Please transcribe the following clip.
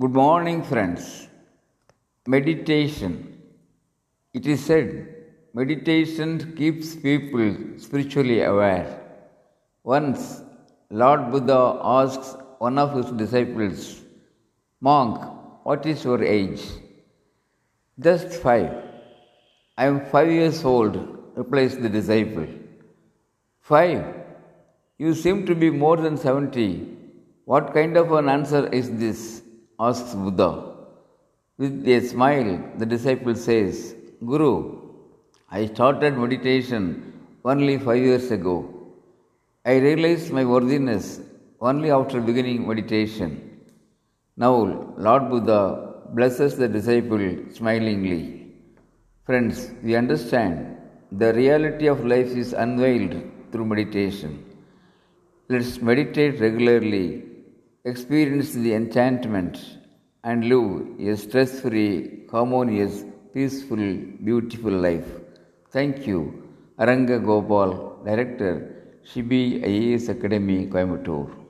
Good morning, friends. Meditation. It is said meditation keeps people spiritually aware. Once, Lord Buddha asks one of his disciples, Monk, what is your age? Just five. I am five years old, replies the disciple. Five? You seem to be more than seventy. What kind of an answer is this? Asks Buddha. With a smile, the disciple says, Guru, I started meditation only five years ago. I realized my worthiness only after beginning meditation. Now, Lord Buddha blesses the disciple smilingly. Friends, we understand the reality of life is unveiled through meditation. Let's meditate regularly, experience the enchantment, and live a stress free, harmonious, peaceful, beautiful life. Thank you. Aranga Gopal, Director, Shibi IAS Academy, Coimbatore.